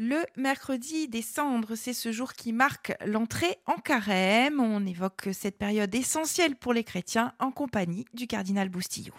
Le mercredi des cendres, c'est ce jour qui marque l'entrée en carême. On évoque cette période essentielle pour les chrétiens en compagnie du cardinal Boustillot.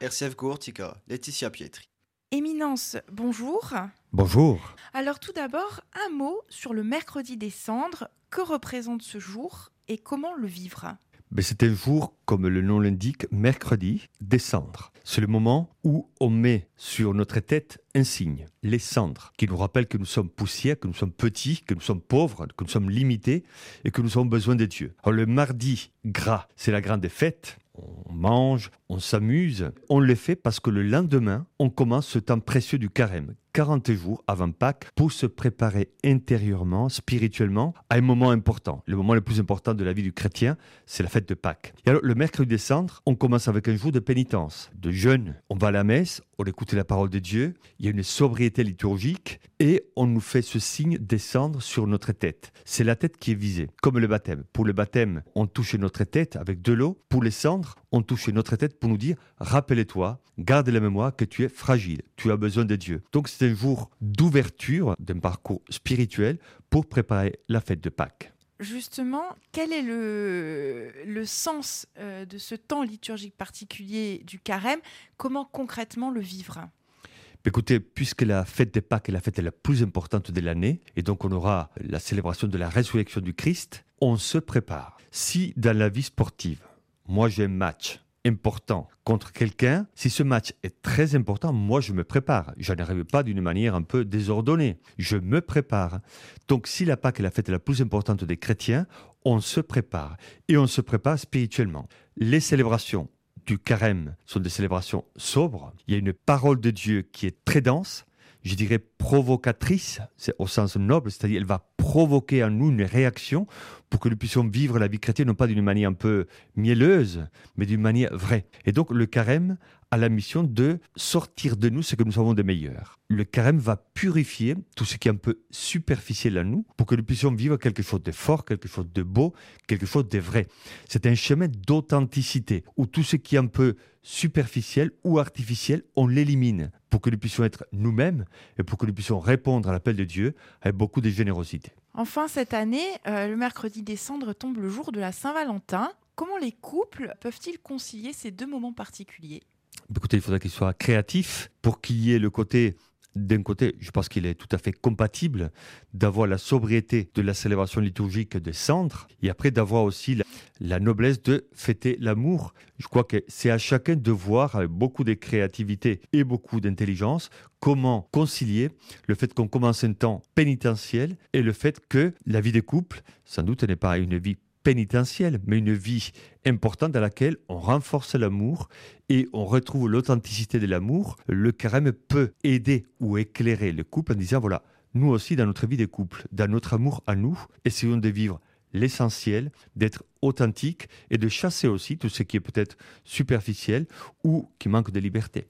RCF Courtica, Laetitia Pietri. Éminence, bonjour. Bonjour. Alors tout d'abord, un mot sur le mercredi des cendres. Que représente ce jour et comment le vivre? Ben, c'est un jour, comme le nom l'indique, mercredi, des cendres. C'est le moment où on met sur notre tête un signe, les cendres, qui nous rappellent que nous sommes poussière, que nous sommes petits, que nous sommes pauvres, que nous sommes limités et que nous avons besoin de Dieu. Le mardi gras, c'est la grande fête. On mange, on s'amuse. On le fait parce que le lendemain, on commence ce temps précieux du carême. 40 jours avant Pâques pour se préparer intérieurement, spirituellement, à un moment important. Le moment le plus important de la vie du chrétien, c'est la fête de Pâques. Et alors, le mercredi des cendres, on commence avec un jour de pénitence, de jeûne. On va à la messe, on écoute la parole de Dieu, il y a une sobriété liturgique et on nous fait ce signe descendre sur notre tête. C'est la tête qui est visée, comme le baptême. Pour le baptême, on touche notre tête avec de l'eau. Pour les cendres, on touche notre tête pour nous dire, rappelle-toi, garde la mémoire que tu es fragile, tu as besoin de Dieu. Donc c'est un jour d'ouverture d'un parcours spirituel pour préparer la fête de Pâques. Justement, quel est le, le sens euh, de ce temps liturgique particulier du carême? Comment concrètement le vivre? Écoutez, puisque la fête de Pâques est la fête la plus importante de l'année, et donc on aura la célébration de la résurrection du Christ, on se prépare. Si dans la vie sportive, moi j'ai un match important contre quelqu'un, si ce match est très important, moi je me prépare. Je n'arrive pas d'une manière un peu désordonnée. Je me prépare. Donc si la Pâque est la fête la plus importante des chrétiens, on se prépare. Et on se prépare spirituellement. Les célébrations du carême sont des célébrations sobres. Il y a une parole de Dieu qui est très dense je dirais, provocatrice, c'est au sens noble, c'est-à-dire elle va provoquer en nous une réaction pour que nous puissions vivre la vie chrétienne non pas d'une manière un peu mielleuse, mais d'une manière vraie. Et donc le carême a la mission de sortir de nous ce que nous avons de meilleur. Le carême va purifier tout ce qui est un peu superficiel à nous pour que nous puissions vivre quelque chose de fort, quelque chose de beau, quelque chose de vrai. C'est un chemin d'authenticité où tout ce qui est un peu superficiel ou artificiel, on l'élimine pour que nous puissions être nous-mêmes et pour que nous puissions répondre à l'appel de Dieu avec beaucoup de générosité. Enfin, cette année, euh, le mercredi décembre tombe le jour de la Saint-Valentin. Comment les couples peuvent-ils concilier ces deux moments particuliers? Écoutez, il faudrait qu'ils soient créatifs pour qu'il y ait le côté d'un côté, je pense qu'il est tout à fait compatible d'avoir la sobriété de la célébration liturgique des cendres et après d'avoir aussi la, la, noblesse de fêter l'amour. Je crois que c'est à chacun de voir avec beaucoup de créativité et beaucoup d'intelligence comment concilier le fait qu'on commence un temps pénitentiel et le fait que la vie des couples, sans doute, n'est pas une vie pénitentielle, mais une vie importante dans laquelle on renforce l'amour et on retrouve l'authenticité de l'amour. Le carême peut aider ou éclairer le couple en disant, voilà, nous aussi, dans notre vie de couple, dans notre amour à nous, essayons de vivre l'essentiel, d'être authentique et de chasser aussi tout ce qui est peut-être superficiel ou qui manque de liberté.